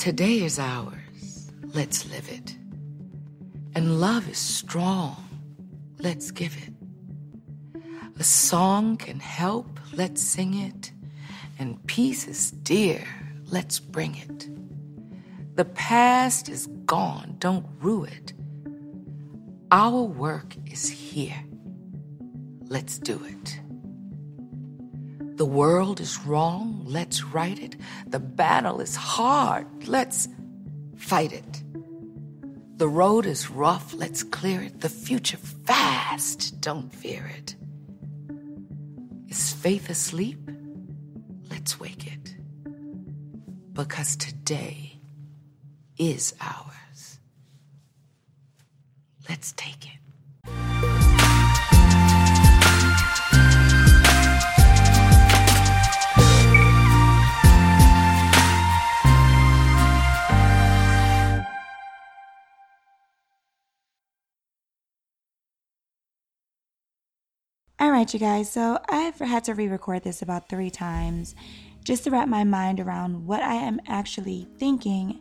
Today is ours. Let's live it. And love is strong. Let's give it. A song can help. Let's sing it. And peace is dear. Let's bring it. The past is gone. Don't rue it. Our work is here. Let's do it. The world is wrong. Let's right it. The battle is hard. Let's fight it. The road is rough. Let's clear it. The future fast. Don't fear it. Is faith asleep? Let's wake it. Because today is ours. Let's take it. All right, you guys. So I've had to re record this about three times just to wrap my mind around what I am actually thinking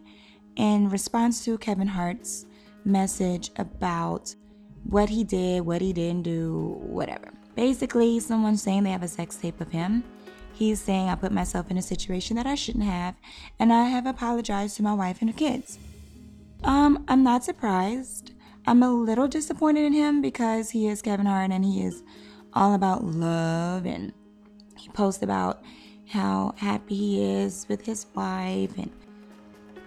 in response to Kevin Hart's message about what he did, what he didn't do, whatever. Basically, someone's saying they have a sex tape of him. He's saying I put myself in a situation that I shouldn't have, and I have apologized to my wife and the kids. Um, I'm not surprised. I'm a little disappointed in him because he is Kevin Hart and he is all about love and he posts about how happy he is with his wife and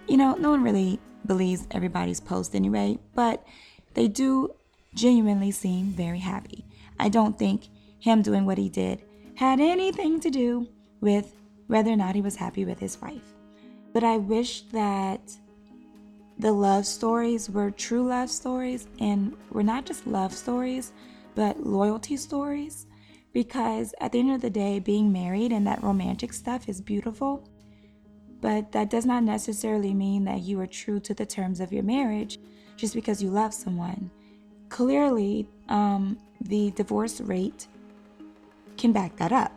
you know no one really believes everybody's post anyway but they do genuinely seem very happy. I don't think him doing what he did had anything to do with whether or not he was happy with his wife. But i wish that the love stories were true love stories and were not just love stories but loyalty stories because at the end of the day, being married and that romantic stuff is beautiful, but that does not necessarily mean that you are true to the terms of your marriage just because you love someone. Clearly, um, the divorce rate can back that up.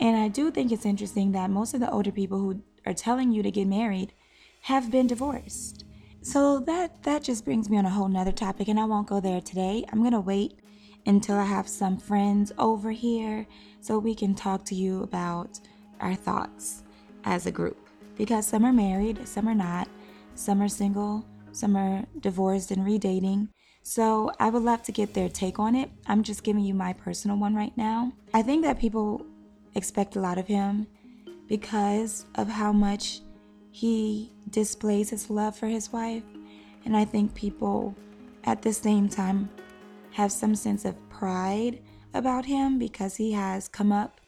And I do think it's interesting that most of the older people who are telling you to get married have been divorced. So that that just brings me on a whole nother topic, and I won't go there today. I'm gonna wait until I have some friends over here so we can talk to you about our thoughts as a group. Because some are married, some are not, some are single, some are divorced and redating. So I would love to get their take on it. I'm just giving you my personal one right now. I think that people expect a lot of him because of how much he displays his love for his wife. And I think people at the same time have some sense of pride about him because he has come up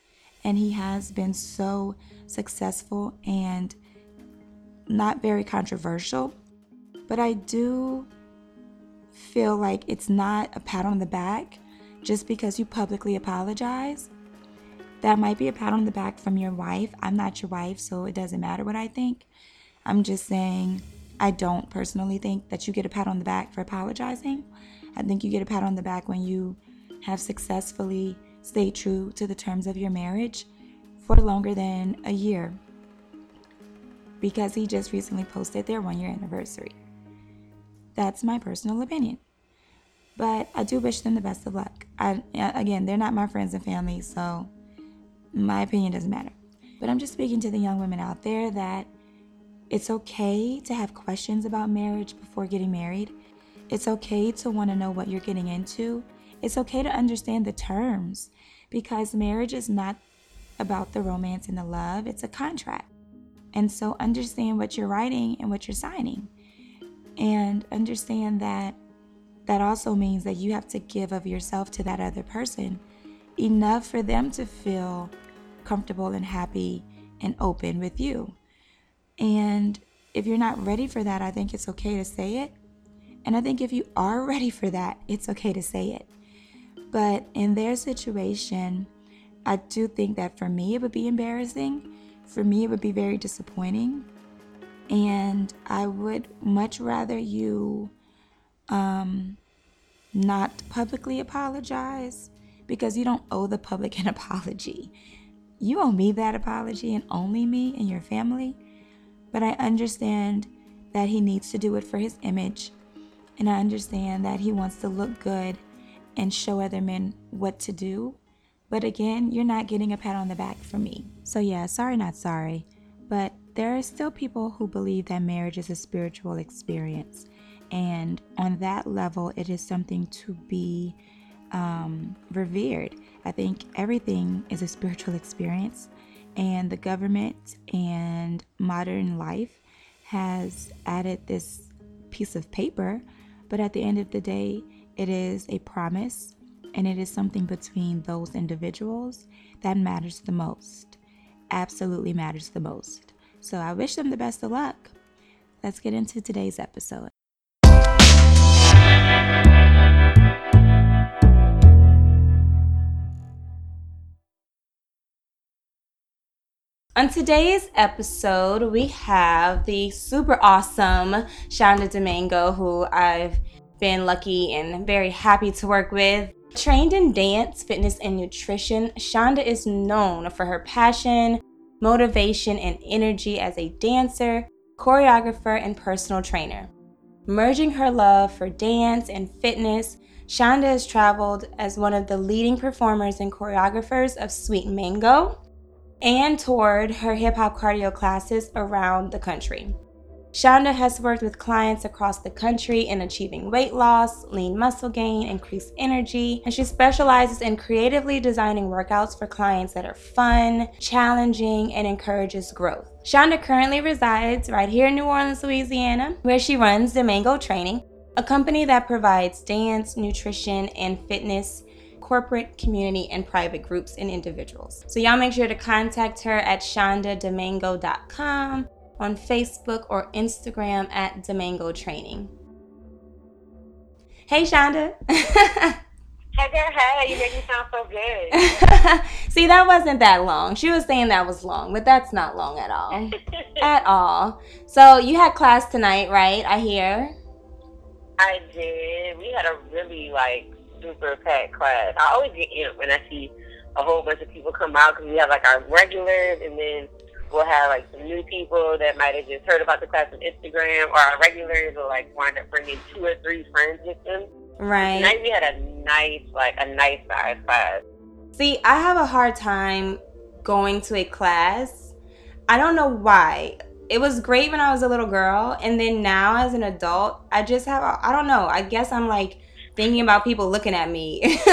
and he has been so successful and not very controversial. But I do feel like it's not a pat on the back just because you publicly apologize. That might be a pat on the back from your wife. I'm not your wife, so it doesn't matter what I think. I'm just saying, I don't personally think that you get a pat on the back for apologizing. I think you get a pat on the back when you have successfully stayed true to the terms of your marriage for longer than a year because he just recently posted their one year anniversary. That's my personal opinion. But I do wish them the best of luck. I, again, they're not my friends and family, so my opinion doesn't matter. But I'm just speaking to the young women out there that it's okay to have questions about marriage before getting married. It's okay to want to know what you're getting into. It's okay to understand the terms because marriage is not about the romance and the love, it's a contract. And so understand what you're writing and what you're signing. And understand that that also means that you have to give of yourself to that other person enough for them to feel comfortable and happy and open with you. And if you're not ready for that, I think it's okay to say it. And I think if you are ready for that, it's okay to say it. But in their situation, I do think that for me, it would be embarrassing. For me, it would be very disappointing. And I would much rather you um, not publicly apologize because you don't owe the public an apology. You owe me that apology and only me and your family. but I understand that he needs to do it for his image. And I understand that he wants to look good and show other men what to do. But again, you're not getting a pat on the back from me. So, yeah, sorry, not sorry. But there are still people who believe that marriage is a spiritual experience. And on that level, it is something to be um, revered. I think everything is a spiritual experience, and the government and modern life has added this piece of paper, but at the end of the day, it is a promise and it is something between those individuals that matters the most. Absolutely matters the most. So I wish them the best of luck. Let's get into today's episode. On today's episode, we have the super awesome Shonda Domingo, who I've been lucky and very happy to work with. Trained in dance, fitness, and nutrition, Shonda is known for her passion, motivation, and energy as a dancer, choreographer, and personal trainer. Merging her love for dance and fitness, Shonda has traveled as one of the leading performers and choreographers of Sweet Mango and toured her hip hop cardio classes around the country. Shonda has worked with clients across the country in achieving weight loss, lean muscle gain, increased energy, and she specializes in creatively designing workouts for clients that are fun, challenging, and encourages growth. Shonda currently resides right here in New Orleans, Louisiana, where she runs Domingo Training, a company that provides dance, nutrition, and fitness corporate, community, and private groups and individuals. So y'all make sure to contact her at shondadomingo.com on Facebook or Instagram at Domingo Training. Hey, Shonda. Hey girl, hey, you make me sound so good. See, that wasn't that long. She was saying that was long, but that's not long at all. at all. So you had class tonight, right? I hear. I did. We had a really like super packed class. I always get in when I see a whole bunch of people come out because we have like our regulars and then we'll have like some new people that might have just heard about the class on Instagram or our regulars will like wind up bringing two or three friends with them. Right. Tonight we had a nice, like a nice size class. See, I have a hard time going to a class. I don't know why. It was great when I was a little girl, and then now as an adult, I just have, I don't know. I guess I'm like thinking about people looking at me.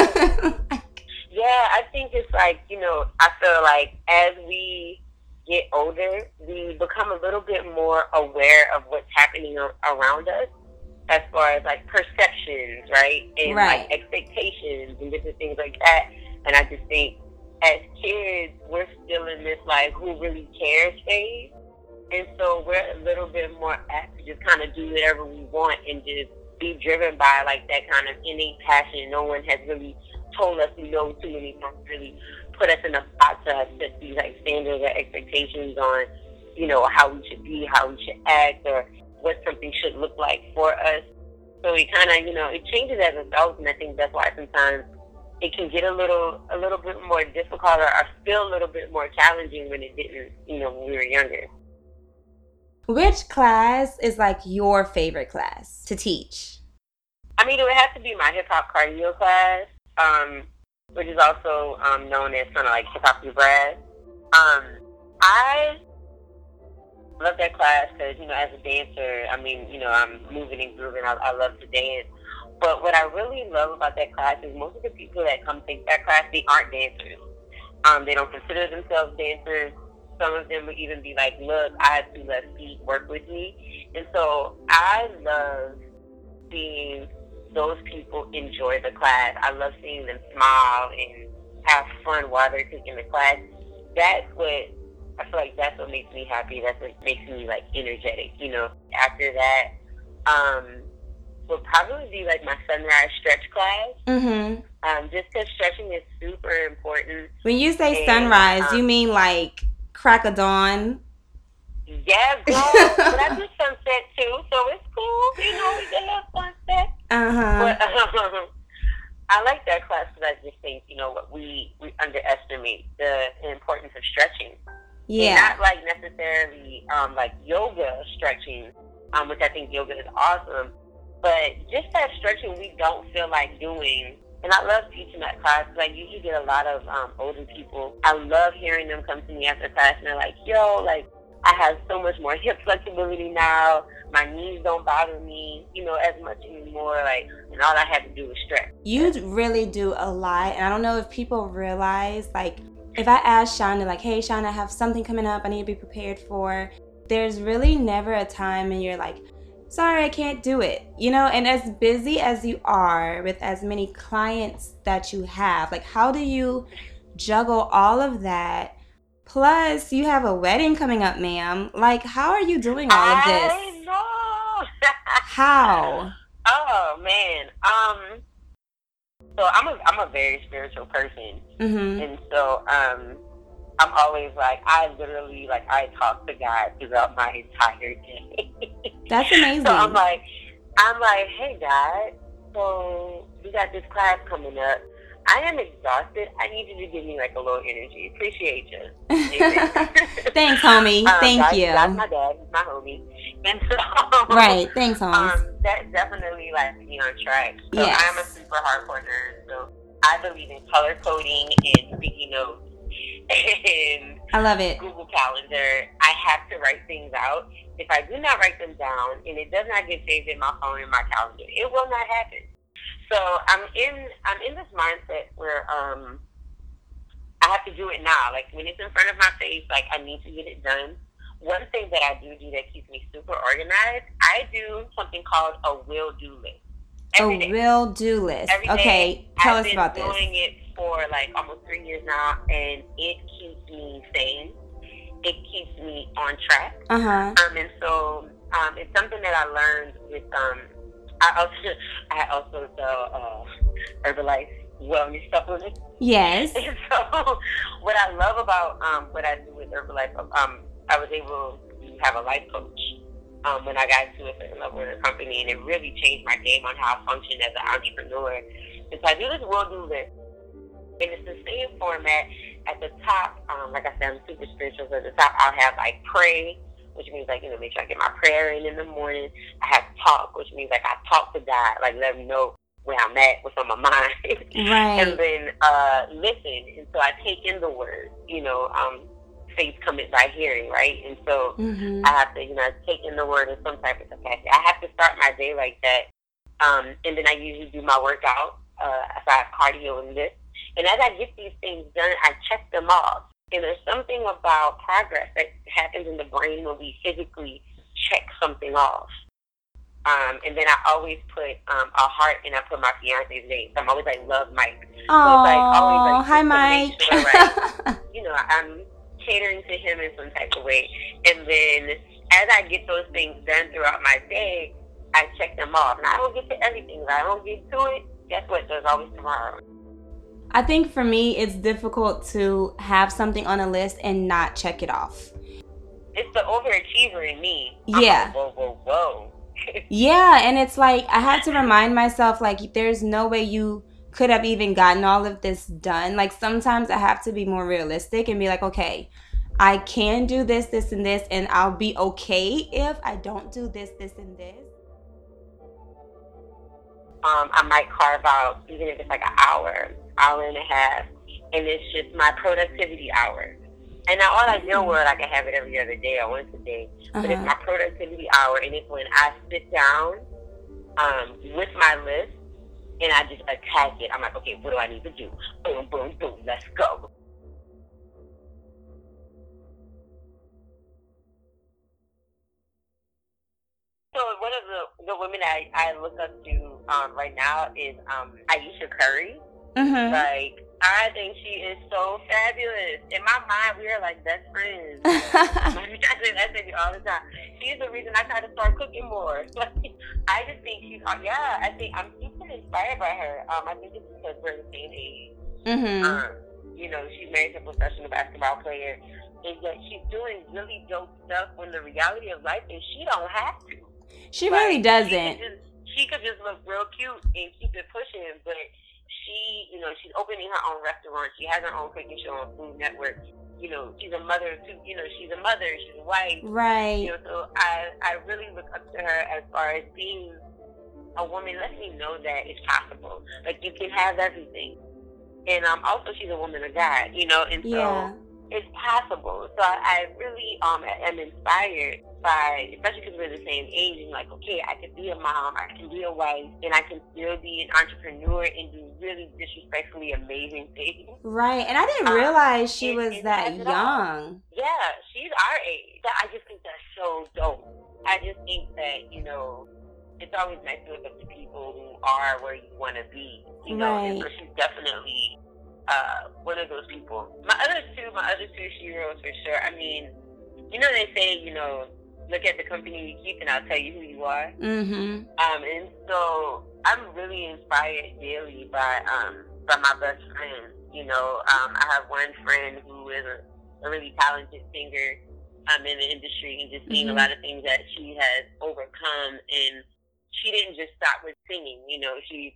yeah, I think it's like, you know, I feel like as we get older, we become a little bit more aware of what's happening around us as far as like perceptions, right? And right. like expectations and different things like that. And I just think as kids, we're still in this like who really cares phase. And so we're a little bit more apt to just kind of do whatever we want and just be driven by like that kind of innate passion. No one has really told us no too many times, really put us in a box to set these like standards or expectations on, you know, how we should be, how we should act, or what something should look like for us. So we kind of, you know, it changes as adults, and I think that's why sometimes it can get a little, a little bit more difficult, or, or feel a little bit more challenging when it didn't, you know, when we were younger. Which class is like your favorite class to teach? I mean, it would have to be my hip hop cardio class, um, which is also um, known as kind of like hip hop brass. Um, I love that class because you know, as a dancer, I mean, you know, I'm moving and grooving. I, I love to dance. But what I really love about that class is most of the people that come take that class, they aren't dancers. Um, they don't consider themselves dancers. Some of them would even be like, look, I have two left feet, work with me. And so I love seeing those people enjoy the class. I love seeing them smile and have fun while they're taking the class. That's what I feel like that's what makes me happy. That's what makes me like energetic. You know, after that, um, will probably be like my sunrise stretch class. Mm-hmm. Um, just because stretching is super important. When you say and, sunrise, um, you mean like crack of dawn? Yeah, girl. but I do sunset too, so it's cool. You know, we have sunset. Uh huh. But um, I like that class because I just think you know what we we underestimate the importance of stretching. Yeah. not like necessarily um, like yoga stretching, um, which I think yoga is awesome, but just that stretching we don't feel like doing. And I love teaching that class. because I usually get a lot of um, older people. I love hearing them come to me after class and they're like, yo, like, I have so much more hip flexibility now. My knees don't bother me, you know, as much anymore. Like, and all I had to do was stretch. You really do a lot. And I don't know if people realize, like, if I ask Shonda, like, hey, Shonda, I have something coming up I need to be prepared for, there's really never a time and you're like, sorry, I can't do it. You know, and as busy as you are with as many clients that you have, like, how do you juggle all of that? Plus, you have a wedding coming up, ma'am. Like, how are you doing all of this? I know. how? Oh man. Um. So I'm a I'm a very spiritual person, mm-hmm. and so um, I'm always like I literally like I talk to God throughout my entire day. That's amazing. so I'm like, I'm like, hey God, so we got this class coming up. I am exhausted. I need you to give me like a little energy. Appreciate you. Thanks, homie. Um, Thank that's, you. That's my dad. He's my homie. And so, right. Thanks, homie. Um, that definitely like me on track. So yes. I'm a super hardcore nerd. So I believe in color coding and sticky notes and I love it. Google Calendar. I have to write things out. If I do not write them down and it does not get saved in my phone in my calendar, it will not happen. So I'm in I'm in this mindset where um I have to do it now. Like when it's in front of my face, like I need to get it done. One thing that I do do that keeps me super organized, I do something called a will do list. Every a day. will do list. Every okay, tell I've us about this. Doing it for like almost three years now, and it keeps me sane. It keeps me on track. Uh huh. Um, and so um, it's something that I learned with um I also I also sell uh, Herbalife wellness supplements. Yes. And so what I love about um, what I do with Herbalife, um, I was able to have a life coach um, when I got to a certain level in the company, and it really changed my game on how I function as an entrepreneur. And so I do this will do list, and it's the same format. At the top, um, like I said, I'm super spiritual. So at the top, I'll have like pray which means like you know make sure I get my prayer in in the morning. I have talk, which means like I talk to God, like let him know where I'm at, what's on my mind, right? and then uh, listen. And so I take in the word. You know, um, faith coming by hearing, right? And so mm-hmm. I have to you know take in the word in some type of capacity. I have to start my day like that, um, and then I usually do my workout. Uh, if I have cardio and this. And as I get these things done, I check them off. And there's something about progress that happens in the brain when we physically check something off. Um, and then I always put um, a heart and I put my fiance's name. So I'm always like, love Mike. Oh, so like, always, like, hi, Mike. Sure, right, you know, I'm catering to him in some type of way. And then as I get those things done throughout my day, I check them off. And I don't get to everything. If I don't get to it, guess what? There's always tomorrow. I think for me, it's difficult to have something on a list and not check it off. It's the overachiever in me. Yeah. Like, whoa, whoa, whoa. yeah, and it's like I had to remind myself like there's no way you could have even gotten all of this done. Like sometimes I have to be more realistic and be like, okay, I can do this, this, and this, and I'll be okay if I don't do this, this, and this. Um, I might carve out even if it's like an hour hour and a half, and it's just my productivity hour. And now all I deal with, I can have it every other day or once a day, uh-huh. but it's uh-huh. my productivity hour, and it's when I sit down um, with my list and I just attack it. I'm like, okay, what do I need to do? Boom, boom, boom, let's go. So one of the, the women I, I look up to um, right now is um, Ayesha Curry. Mm-hmm. Like, I think she is so fabulous. In my mind, we are like best friends. I say that to you all the time. She's the reason I try to start cooking more. Like, I just think she's, uh, yeah, I think I'm super inspired by her. Um, I think it's because we're the same age. Mm-hmm. Um, you know, she's married a professional basketball player, and yet she's doing really dope stuff when the reality of life is she don't have to. She like, really doesn't. She could, just, she could just look real cute and keep it pushing, but she, you know, she's opening her own restaurant. She has her own cooking show on Food Network. you know, she's a mother too. You know, she's a mother, she's a wife. Right. You know, so I I really look up to her as far as being a woman. Let me know that it's possible. Like you can have everything, and um also she's a woman of God. You know, and so. Yeah. It's possible. So I, I really um am inspired by, especially because we're the same age, and like, okay, I can be a mom, I can be a wife, and I can still be an entrepreneur and do really disrespectfully amazing things. Right. And I didn't Um, realize she and- was and that young. Yeah, she's our age. I just think that's so dope. I just think that, you know, it's always nice to look up to people who are where you want to be. You know, and so she's definitely uh, one of those people. My other two, my other two heroes for sure. I mean, you know, they say, you know, look at the company you keep and I'll tell you who you are. Mm-hmm. Um, and so I'm really inspired daily by um by my best friend. You know, um, I have one friend who is a, a really talented singer um in the industry and just seeing Mhm. a lot of things that she has overcome and she didn't just stop with singing, you know, she's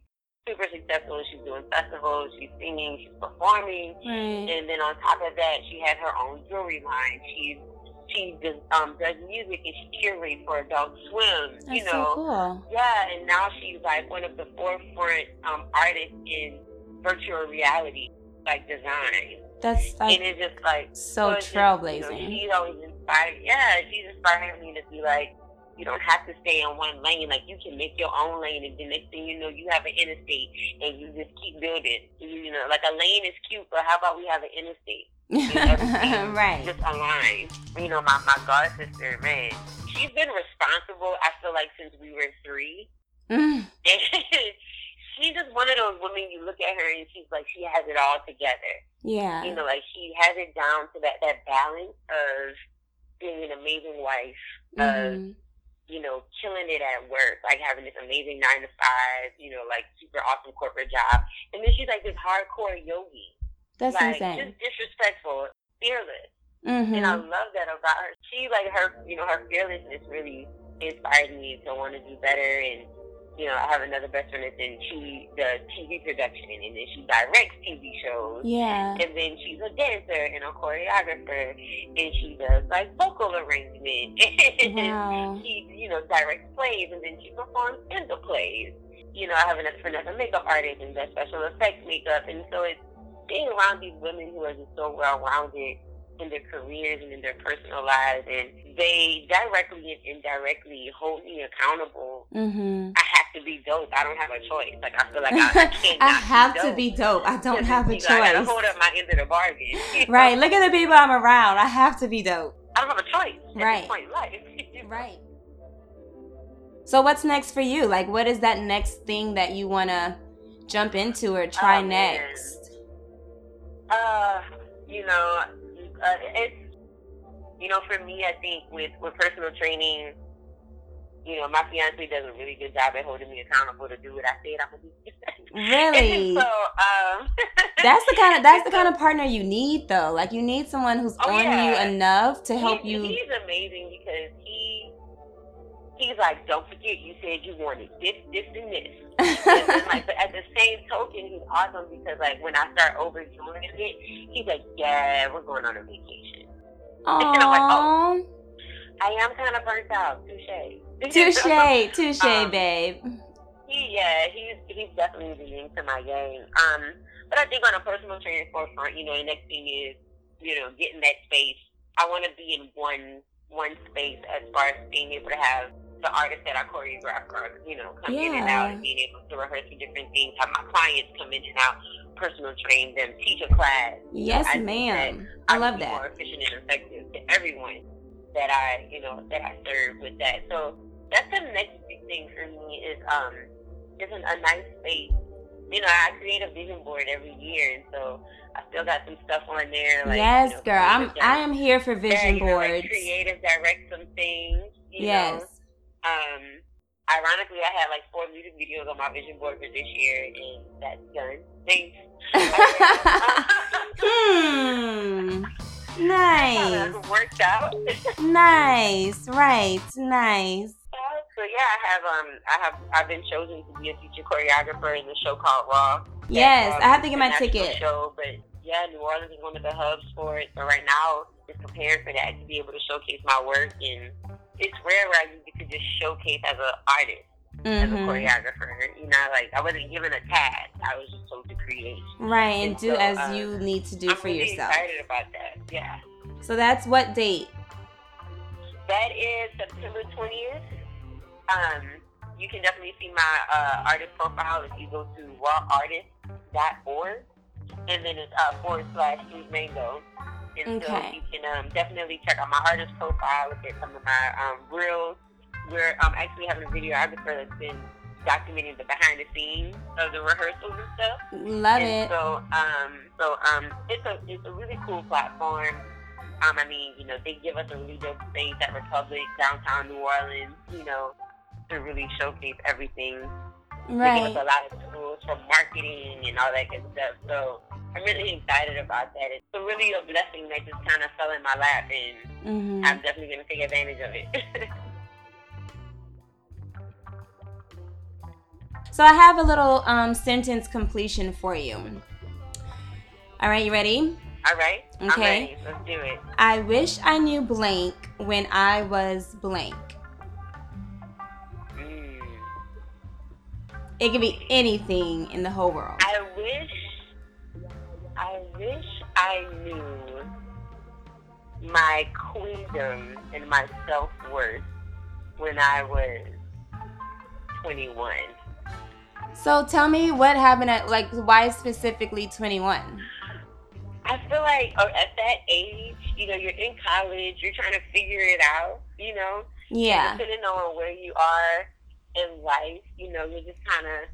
super successful, she's doing festivals, she's singing, she's performing Right. and then on top of that, she had her own jewelry line. She she does um does music and she curates for Adult Swim. That's you know, so cool. yeah, and now she's like one of the forefront um artists in virtual reality, like design. That's like, and it's just like so just, you know, trailblazing. she's always inspired. Yeah, she's inspiring me to be like. You don't have to stay in one lane. Like you can make your own lane, and the next thing you know, you have an interstate, and you just keep building. You know, like a lane is cute, but how about we have an interstate? right. just aligned. You know, my my god sister, man, she's been responsible. I feel like since we were three, Mm. and she's just one of those women. You look at her and she's like she has it all together. Yeah. You know, like she has it down to that that balance of being an amazing wife, of Mhm. You know, killing it at work, like having this amazing nine to five, you know, like super awesome corporate job, and then she's like this hardcore yogi, That's like insane. just disrespectful, fearless. mm And I Mm-hmm. love that about her. She like her, you know, her fearlessness really inspired me to want to do better. And you know, I have another best friend that's in she the TV production, and then she directs TV shows. Yeah. And then she's a dancer and a choreographer, and she does like vocal arrangement. And Wow. she, you know, directs plays, and then she performs in the plays. You know, I have another friend that's a makeup artist and does special effects makeup, and so it's being around these women who are just so well rounded in their careers and in their personal lives, and they directly and indirectly hold me accountable. Mm-hmm. I have to be dope. I don't have a choice. Like I feel like I, I can't. I have be to be dope. I don't have a know, I gotta choice. hold up my end of the bargain. Right. Look at the people I'm around. I have to be dope. I don't have a choice. Right. This point in life. Right. So what's next for you? Like what is that next thing that you want to jump into or try Oh, man. next? Uh, you know, uh, it's you know, for me, I think with with personal training, you know, my fiance does a really good job at holding me accountable to do what I said I'm gonna do. Really? so, um, That's the kind of that's the kind of partner you need though. Like you need someone who's Oh, on yeah. you enough to help he, you. He's amazing because he he's like, don't forget, you said you wanted this, this, and this. and then, like, but at the same token, he's awesome because like when I start overdoing it, he's like, yeah, we're going on a vacation. and I'm like, Aww. I am kind of burnt out. Touche. Touche, touche, Um, babe. He, yeah, he's he's definitely the yin to my game. Um, but I think on a personal training forefront, you know, the next thing is, you know, getting that space. I want to be in one one space as far as being able to have the artists that I choreograph, or, you know, come in and out and being able to rehearse for different things. Have my clients come in and out, personal train them, teach a class. Yes, I think ma'am. that I love be More that. efficient and effective to everyone that I, you know, that I serve with that. So that's the next big thing for me is um, just an, a nice space. You know, I create a vision board every year, and so I still got some stuff on there. Like, yes, you know, girl. I'm I am here for vision you know, like boards. creative direct some things. You Yes. Know? Um, ironically, I had like four music videos on my vision board for this year, and that's done. Thanks. hmm. Nice. Worked out. Nice. Right. Nice. So yeah, I have um, I have I've been chosen to be a feature choreographer in the show called Raw. Yes, That's, I have um, to get my ticket. Show, but yeah, New Orleans is one of the hubs for it. But right now, just preparing for that to be able to showcase my work. And it's rare where I get to just showcase as an artist, as a Mhm. choreographer. You know, like I wasn't given a task. I was just told to create. Right, and And do so, as uh, you need to do I'm for really yourself. excited about that. Yeah. So that's what date? That is September 20th. Um, you can definitely see my uh, artist profile if you go to rawartist.org. And then it's uh, forward slash Sweet Mango. And so Okay. you can um, definitely check out my artist profile, look at some of my um, reels. We're um, actually having a videographer that's been documenting the behind the scenes of the rehearsals and stuff. Love and it. So, um, so um, it's a it's a really cool platform. Um, I mean, you know, they give us a really dope space at Republic downtown New Orleans. You know, to really showcase everything. Right. They give us a lot of tools for marketing and all that good stuff. So I'm really excited about that. It's really a blessing that just kind of fell in my lap, and hmm I'm definitely going to take advantage of it. So I have a little um, sentence completion for you. All right, you ready? all right, Okay. Let's do it. I wish I knew blank when I was blank. Mm. It could be anything in the whole world. I wish, wish I knew my queendom and my self worth when I was 21. So tell me what happened at like why specifically 21? I feel like uh, at that age, you know, you're in college, you're trying to figure it out, you know, Yeah. depending on where you are in life, you know, you're just kind of.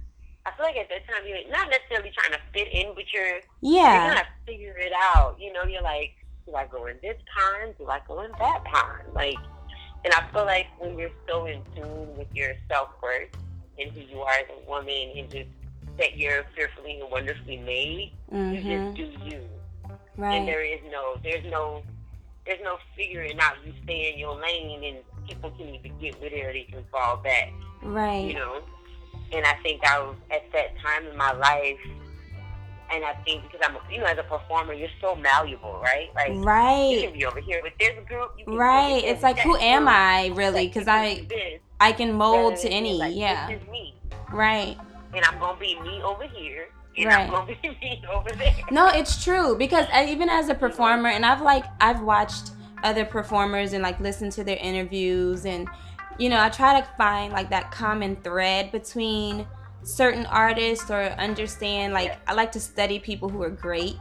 I feel like at that time you're not necessarily trying to fit in, but you're yeah you're trying to figure it out. You know, you're like, do I go in this pond? Do I go in that pond? Like, and I feel like when you're so in tune with your self worth and who you are as a woman, and just that you're fearfully and wonderfully made, you Mhm. just do you. Right. And there is no, there's no, there's no figuring out. You stay in your lane, and people can either get with it or they can fall back Right. you know. And I think I was at that time in my life, and I think because I'm, a, you know, as a performer, you're so malleable, right? Like right. you can be over here with this group, you can Right. It's like who am group. I really? You can I I can mold to any. like, Yeah. This is me, Right. and I'm gonna be me over here, and Right. I'm gonna be me over there. No, it's true because I, even as a performer, and I've like I've watched other performers and like listened to their interviews, and you know I try to find like that common thread between certain artists or understand like I like to study people who are great,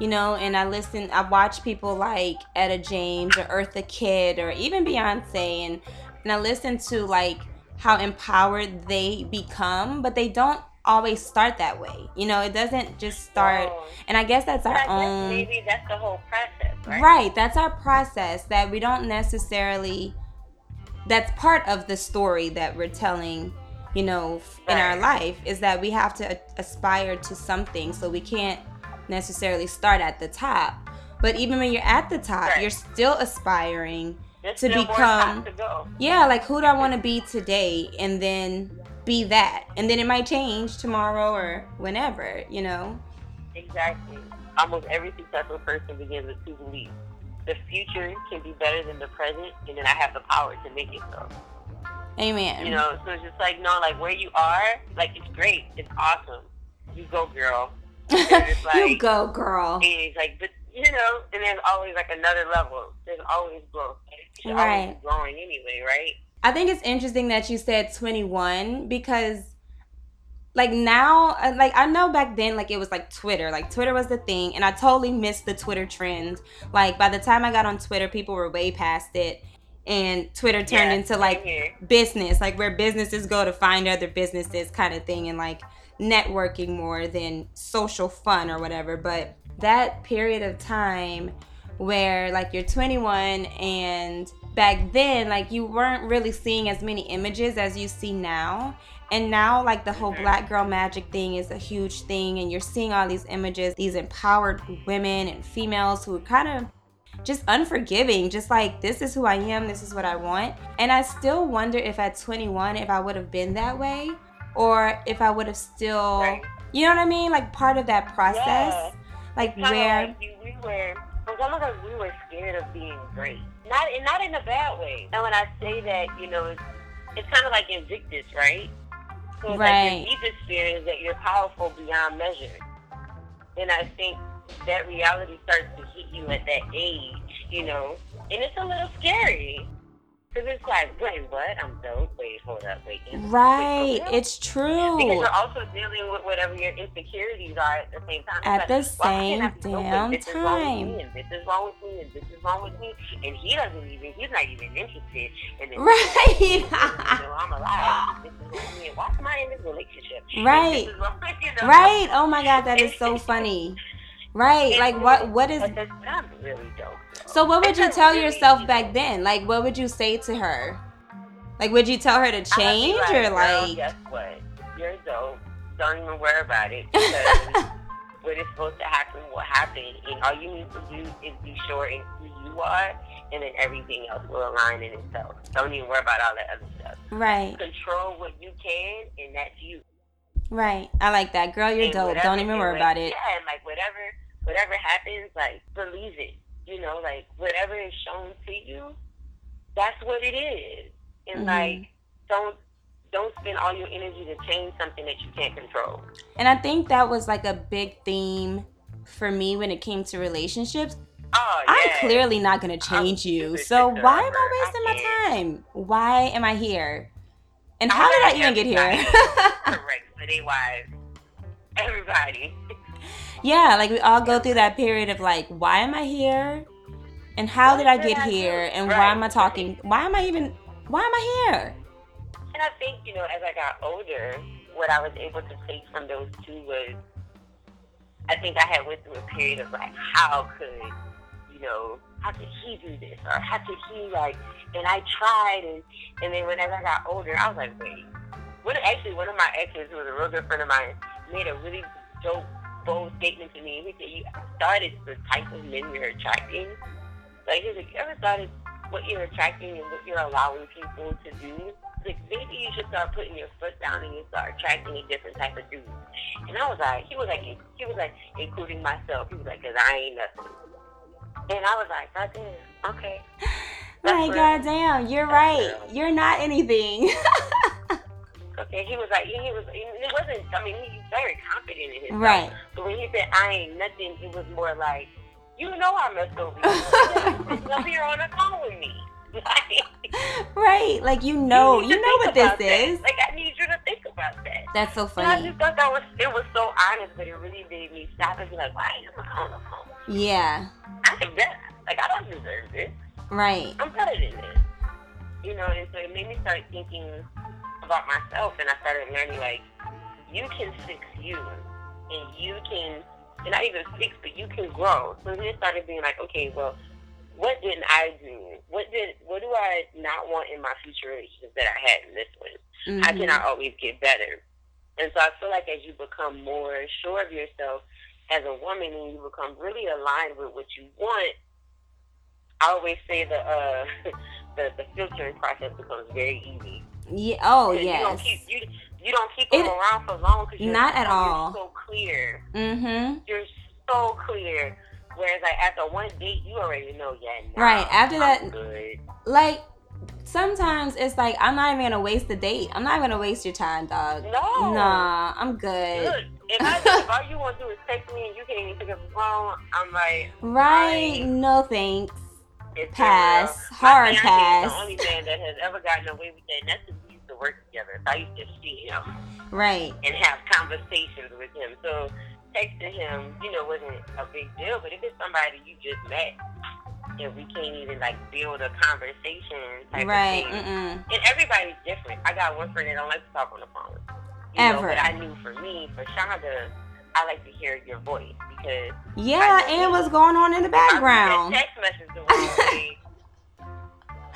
you know, and I listen, I watch people like Etta James or Eartha Kitt or even Beyonce, and and I listen to like how empowered they become, but they don't always start that way. You know, it doesn't just start. Oh. And I guess that's our own. maybe that's the whole process, right? Right. That's our process that we don't necessarily. That's part of the story that we're telling, you know, in our life is that we have to a- aspire to something. So we can't necessarily start at the top. But even when you're at the top, Right. you're still aspiring. There's to become- to. Yeah, like who do I want to be today? And then be that. And then it might change tomorrow or whenever, you know? Exactly. Almost every successful person begins with two beliefs. The future can be better than the present, and then I have the power to make it so. Amen. You know, so it's just like, no, like where you are, like it's great, it's awesome. You go, girl. it's you go, girl. And it's like, but you know, and there's always like another level. There's always growth. You're always Right. growing anyway, right? I think it's interesting that you said 21 because like now uh, like I know back then like it was like Twitter. Like Twitter was the thing and I totally missed the Twitter trend like by the time I got on Twitter people were way past it and Twitter turned Yeah, into like business like where businesses go to find other businesses kind of thing and like networking more than social fun or whatever. But that period of time where like you're 21 and back then like you weren't really seeing as many images as you see now and now like the whole Mhm. black girl magic thing is a huge thing and you're seeing all these images these empowered women and females who are kind of just unforgiving just like this is who i am this is what i want and i still wonder if at 21 if i would have been that way or if i would have still Right. you know what i mean like part of that process Yeah. Like Kinda where? like you, we were, it's almost like we were scared of being great. Not, and not in a bad way. And when I say that, you know, it's, it's kind of like Invictus, right? So it's Right. like your deepest fear is that you're powerful beyond measure. And I think that reality starts to hit you at that age, you know, and it's a little scary. Because it's like, wait, what? I'm dope. Wait, hold up, wait. is- Right. wait? It's Because true. you're also dealing with whatever your insecurities are at the same time. At like, the same can't have to damn this is wrong with time. me, and this is wrong with me, and this is wrong with me, and he doesn't even, he's not even interested. And then, Right. you know, I'm alive. This is with me. Why am I in this relationship? Right. This is wrong, you know? Right. Oh my God, that is so funny. Right. Like what? What is? But that sounds really dope. So what would you tell yourself back then? Like what would you say to her? Like would you tell her to change like, or "Girl, like? guess what? You're dope. Don't even worry about it because what is supposed to happen will happen, and all you need to do is be sure in who you are, and then everything else will align in itself. Don't even worry about all that other stuff. Right. Control what you can, and that's you. Right. I like that. Girl, you're And dope. whatever- Don't even worry what- about it. Yeah, and like whatever, whatever happens, like believe it. You know, like whatever is shown to you, that's what it is. And Mhm. like, don't don't spend all your energy to change something that you can't control. And I think that was like a big theme for me when it came to relationships. Oh, I'm clearly not gonna change I'm you. So why am. I I wasting my time? Why am I here? And how did I even get here? Correct, they wives. Everybody. yeah, like we all go through that period of like, why am I here? And how What did I get I here? And why am I talking? Why am I even? Why am I here? And I think, you know, as I got older, what I was able to take from those two was, I think I had went through a period of like, how could, you know, how could he do this? Or how could he like, and I tried, and, and then when as I got older, I was like, wait. One, actually, one of my exes, who was a real good friend of mine, made a really dope, bold statement to me. He said, you started the type of men you're attracting. Like, he was like, you ever started what you're attracting and what you're allowing people to do? Like, maybe you should start putting your foot down and you start attracting a different type of dude. And I was like, he was like, he was like, including myself. He was like, cause I ain't nothing. And I was like, God damn, okay. That's Like, real. goddamn, you're right. You're not anything. Okay, he was like, he was, it wasn't, I mean, he's very confident in himself. right. But when he said, I ain't nothing, it was more like, you know I messed over you. You're up here on the phone with me. Like, Right. Like you know, need you know what this is. that. Like, I need you to think about that. That's so And I just thought that was, it was so honest, but it really made me stop and be like, why am I on the phone? Yeah. I am better. Like, I don't deserve this. Right. I'm better than this. You know, and so it made me start thinking about myself, and I started learning, like, you can fix you, and you can, and not even fix, but you can grow. So then it started being like, okay, well, what didn't I do? What did, what do I not want in my future relationship that I had in this one? How can. I always get better? And so I feel like as you become more sure of yourself as a woman and you become really aligned with what you want, I always say the uh, the, the filtering process becomes very easy. Yeah. Oh yeah. You don't keep you, you don't keep them It- around for long because Not at you're all. so clear. Mm-hmm. You're so clear. Whereas like after one date, you already know, yeah, nah, Right, after I'm that- good. Like sometimes it's like I'm not even gonna waste the date. I'm not gonna waste your time, dog. No. Nah, I'm good. Look, if, I, if all you want to do is text me and you can't even pick up the phone, I'm like, Right. Right. No thanks. It's Pass. a real- Hard pass. The only man that has ever gotten away with that. and That's because we used to work together. So I used to see him Right. and have conversations with him. So texting him, you know, wasn't a big deal. But if it's somebody you just met and we can't even like build a conversation type Right. of thing, Mm-mm. and everybody's different. I got one friend that don't like to talk on the phone. You Know, Ever. but I knew for me, for Shonda, I like to hear your voice because Yeah, and what's going on in the background? text message the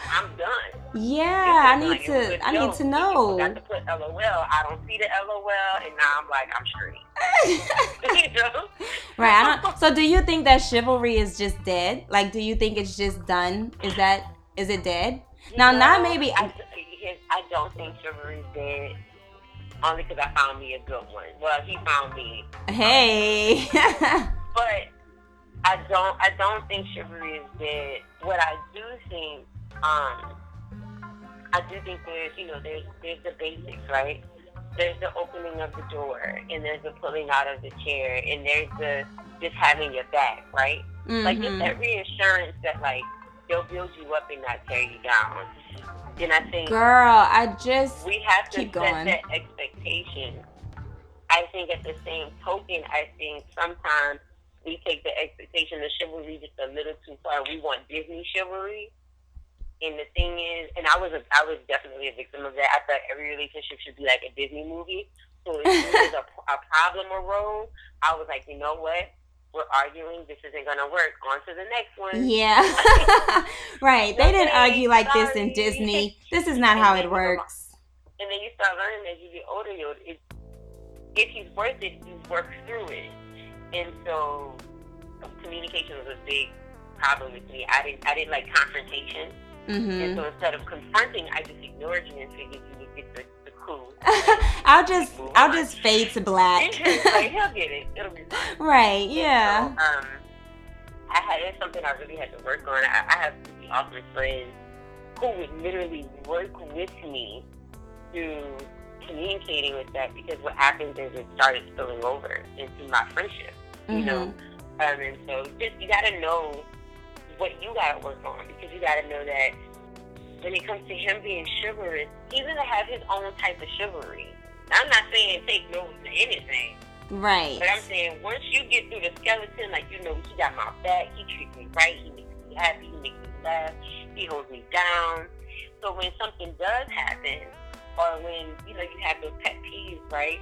I'm done. Yeah, I need like, it was to. I need to know. forgot to put LOL. I don't see the LOL, and now I'm like, I'm straight. you know? Right. I don't, so, do you think that chivalry is just dead? Like, do you think it's just done? Is that is it dead? Now, You not maybe- I, I don't think chivalry's dead. Only because I found me a good one. Well, he found me. Hey. but I don't I don't think chivalry is dead. What I do think, um, I do think there's you know there's there's the basics, right? There's the opening of the door, and there's the pulling out of the chair, and there's the just having your back, right? Mm-hmm. Like just that reassurance that like they'll build you up and not tear you down. And I think, girl, I just we have to set going. that expectation. I think at the same token, I think sometimes we take the expectation of chivalry just a little too far. We want Disney chivalry. And the thing is, and I was a, I was definitely a victim of that. I thought every relationship should be like a Disney movie. So if there's a, a problem arose, I was like, you know what? We're arguing. This isn't gonna work. On to the next one. Yeah. right. They didn't argue like this in Disney. This is not how it works. And then you start learning as you get older. You it, if he's worth it, you work through it. And so communication was a big problem with me. I didn't I didn't like confrontation. Mm-hmm. And so instead of confronting, I just ignored you and figured you would get the cool. I'll just I'll just fade to black. like he'll get it. It'll be fine. Right, yeah. So, um I had it's something I really had to work on. I, I have awesome friends who would literally work with me through communicating with that because what happens is it started spilling over into my friendship. You Mm-hmm. know? Um and so just you gotta know what you gotta work on because you gotta know that when it comes to him being chivalrous, he's gonna have his own type of chivalry. I'm not saying take no to anything, Right. but I'm saying once you get through the skeleton, like you know, he got my back, he treats me right, he makes me happy, he makes me laugh, he holds me down. So when something does happen, or when you know you have those pet peeves, right?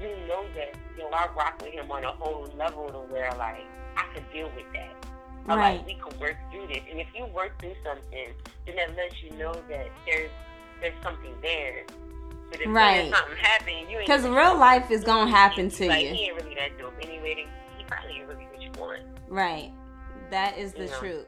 You know that you know I rock with him on a whole level to where like I can deal with that. Or Right. like we can work through this. And if you work through something, then that lets you know that there's there's something there. But if Right. there's something happening, you ain't Because real life is gonna happen to like, you. He ain't really that dope anyway. He probably ain't really what you want. Right. That is the You know. truth.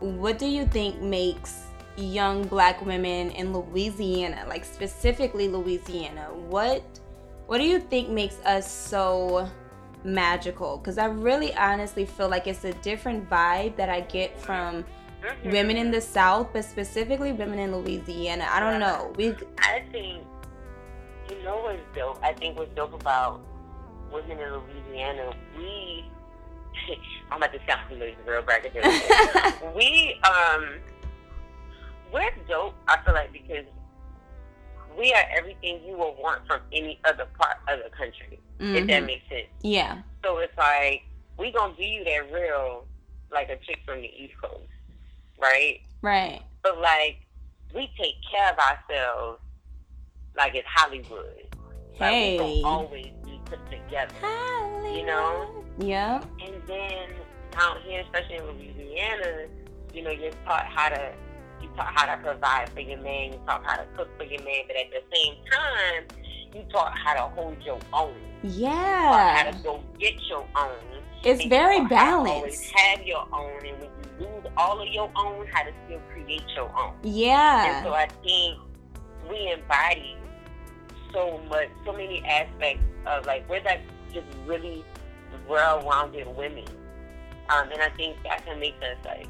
What do you think makes young black women in Louisiana, like specifically Louisiana, what what do you think makes us so magical? Cuz I really honestly feel like it's a different vibe that I get from Mhm. women in the south, but specifically women in Louisiana. I don't know. We I think you know what's dope. I think what's dope about women in Louisiana, we I'm about to sound a real braggadocious. we um we're dope. I feel like because we are everything you will want from any other part of the country. If that Mhm. makes sense. Yeah. So it's like we gonna give you that real like a chick from the East Coast, right? Right. But like we take care of ourselves like it's Hollywood. Like we Hey. gonna always be put together. Hollywood. You know? Yeah. And then out here, especially in Louisiana, you know, you're taught how to taught how to provide for your man, you taught how to cook for your man, but at the same time, you taught how to hold your own. You taught how to go get your own. It's very you taught how to Always balanced. have your own, and when you lose all of your own, how to still create your own. Yeah. And so I think we embody so much, so many aspects of like we're like just really well-rounded women, um, and I think that can make us like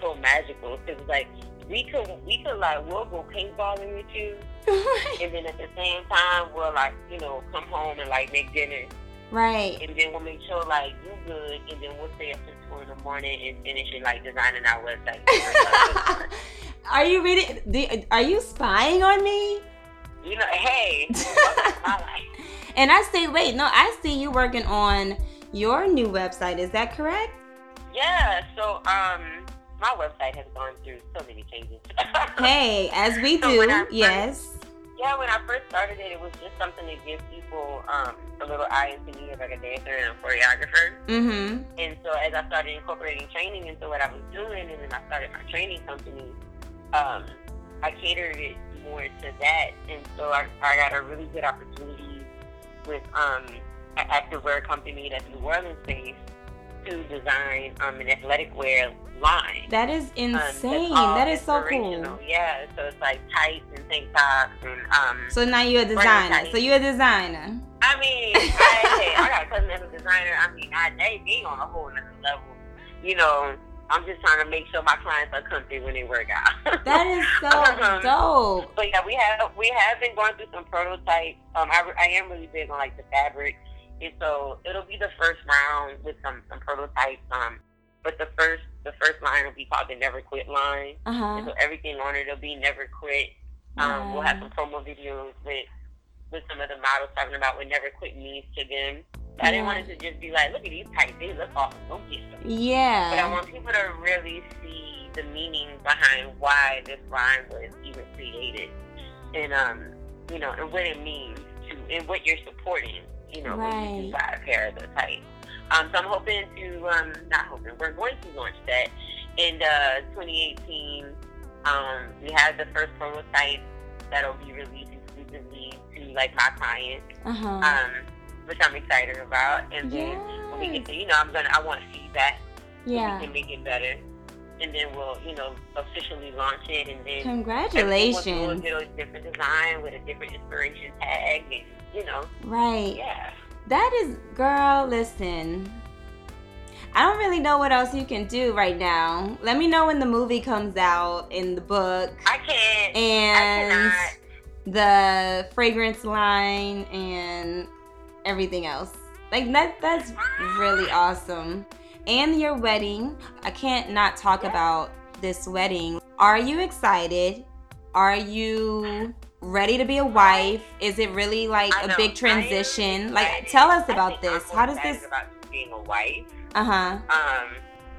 so magical because like we could we could like we'll go paintballing with you, and then at the same time we'll like you know come home and like make dinner, right. and then we'll make sure like you good, and then we'll stay up till two in the morning and finish it like designing our website. are you really? do- Are you spying on me? you know, hey, welcome to my life. And I say, wait, no, I see you working on your new website. Is that correct? Yeah, so um, my website has gone through so many changes. Hey, as we So do, first- yes. yeah, when I first started it, it was just something to give people um, a little eye into me as like a dancer and a choreographer. Mm-hmm. And so as I started incorporating training into what I was doing, and then I started my training company, um, I catered it more to that. And so I, I got a really good opportunity with um, an active wear company that's New Orleans based to design um, an athletic wear line. That is Um, insane. that's that is so cool. Yeah, so it's like tights and tank tops and um. So now you're a designer. So you're a designer. I mean, I, I got a cousin that's a designer. I mean, I they be on a whole nother level. You know, I'm just trying to make sure my clients are comfy when they work out. That is so Um, dope. But yeah, we have we have been going through some prototypes. Um, I, I am really big on like the fabric, and so it'll be the first round with some some prototypes. Um, but the first the first line will be called the Never Quit line. Uh And so everything on it will be Never Quit. Um, we'll have some promo videos with with some of the models talking about what Never Quit means to them. But I didn't want it to just be like, look at these tights, they look awesome, go get them. Yeah. But I want people to really see the meaning behind why this line was even created, and um, you know, and what it means to, and what you're supporting. You know, when you do Right. buy a pair of the tights. Um, so I'm hoping to, um, not hoping, we're going to launch that in uh, 2018. Um, we have the first prototype that'll be released exclusively to like my clients, Uh huh. um, which I'm excited about. And then when we get to, you know, I'm gonna, I want feedback so Yeah. we can make it better. And then we'll, you know, officially launch it, and then Congratulations. We'll do a different design with a different inspiration tag, and you know, Right. yeah. That is, girl, listen. I don't really know what else you can do right now. Let me know when the movie comes out in the book I can't. And cannot. the fragrance line and everything else. Like that that's really awesome. And your wedding. I can't not talk Yeah. about this wedding. Are you excited? Are you ready to be a wife? Is it really like I a know. big transition? Like tell us about this. I'm How does this About being a wife. Uh-huh. Um,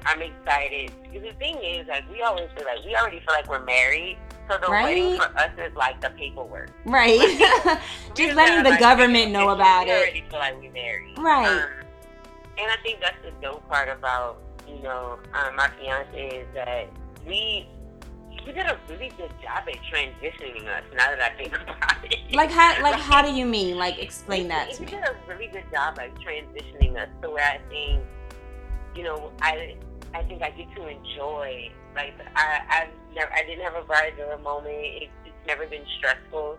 I'm excited because the thing is, like, we always feel like we already feel like we're married. So the wedding for us is like the paperwork. Right. We Just letting the like, government know we about it. already feel like we're married. Right. Um, and I think that's the dope part about you know um, my fiance is that we he did a really good job at transitioning us. Now that I think about it, Like how like how do you mean? Like explain that to me. did a really good job at transitioning us to where I think, you know, I I think I get to enjoy. Like I I never I didn't have a bridezilla moment. It, it's never been stressful.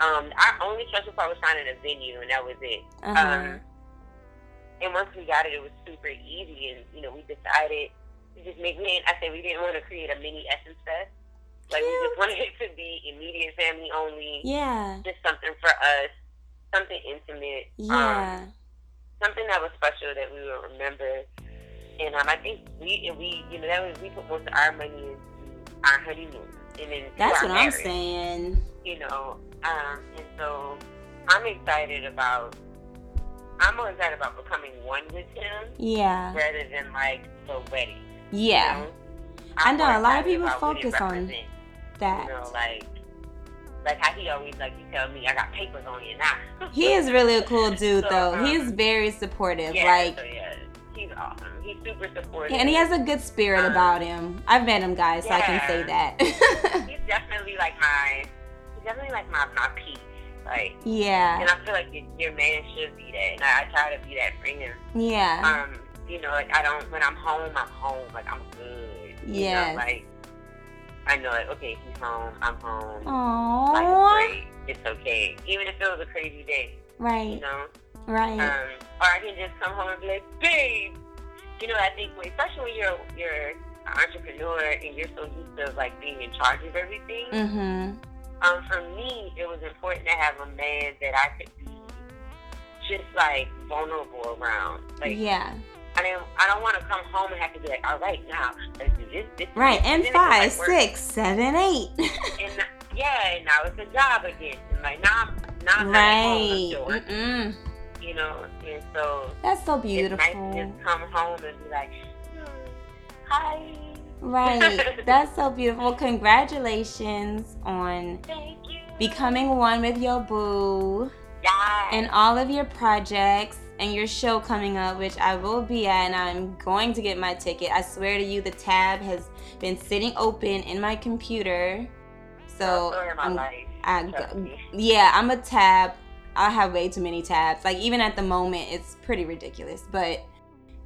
Um, our only stressful part was finding a venue, and that was it. Uh-huh. Um, and once we got it, it was super easy, and you know, we decided just make. Didn't, I said we didn't want to create a mini Essence Fest. Like we just wanted it to be immediate family only yeah. just something for us, something intimate, um, Yeah. something that was special that we will remember. And um, I think we, and we, you know, that was we put most of our money into our honeymoon, and then That's what I'm saying. You know, um, and so I'm excited about. I'm more excited about becoming one with him Yeah. rather than like the wedding. Yeah. You know? I know, a lot of people about what it focus on That. You know, like like how he always like you tell me I got papers on you now. He is really a cool dude So, though. um, He's very supportive. Yeah, like so yeah, he's awesome. He's super supportive. and he has a good spirit Um, about him. I've met him guys, so I can say that. He's definitely like my. He's definitely like my my peace. Like, yeah. and I feel like your, your man should be that, and I, I try to be that for him. Yeah. Um, you know, like I don't when I'm home, I'm home. Like I'm good. You Yes. know, like I know, like okay, he's home. I'm home. Aww. it's great. It's okay. Even if it was a crazy day, Right. you know. Right. Um, or I can just come home and be like, babe. You know, I think, especially when you're you're an entrepreneur and you're so used to like being in charge of everything. Mhm. Um, for me, it was important to have a man that I could be just like vulnerable around. Like, yeah. I didn't, I don't want to come home and have to be like, all right, now let's do this, this, Right. this. And five, six, seven, eight. and yeah, and now it's a job again. And like now, I'm now I'm not home, I'm right. You know, and so That's so it's nice beautiful. to just come home and be like, hi. Right. That's so beautiful. Congratulations on becoming one with your boo yeah. and all of your projects and your show coming up, which I will be at, and I'm going to get my ticket. I swear to you, the tab has been sitting open in my computer. So, story of my I'm- I, yeah, I'm a tab. I have way too many tabs. Like even at the moment, it's pretty ridiculous. But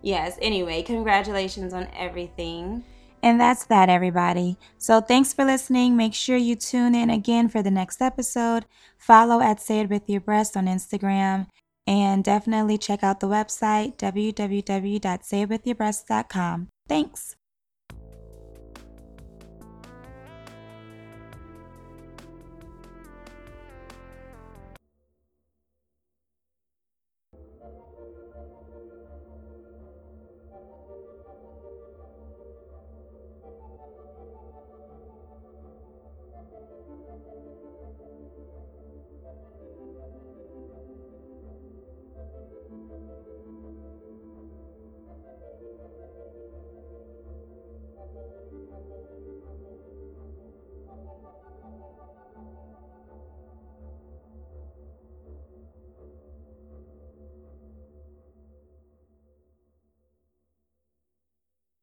Yes, anyway, congratulations on everything. And that's that, everybody. So thanks for listening. Make sure you tune in again for the next episode. Follow at Say It With Your Breast on Instagram. And definitely check out the website, www.sayitwithyourbreast.com. Thanks.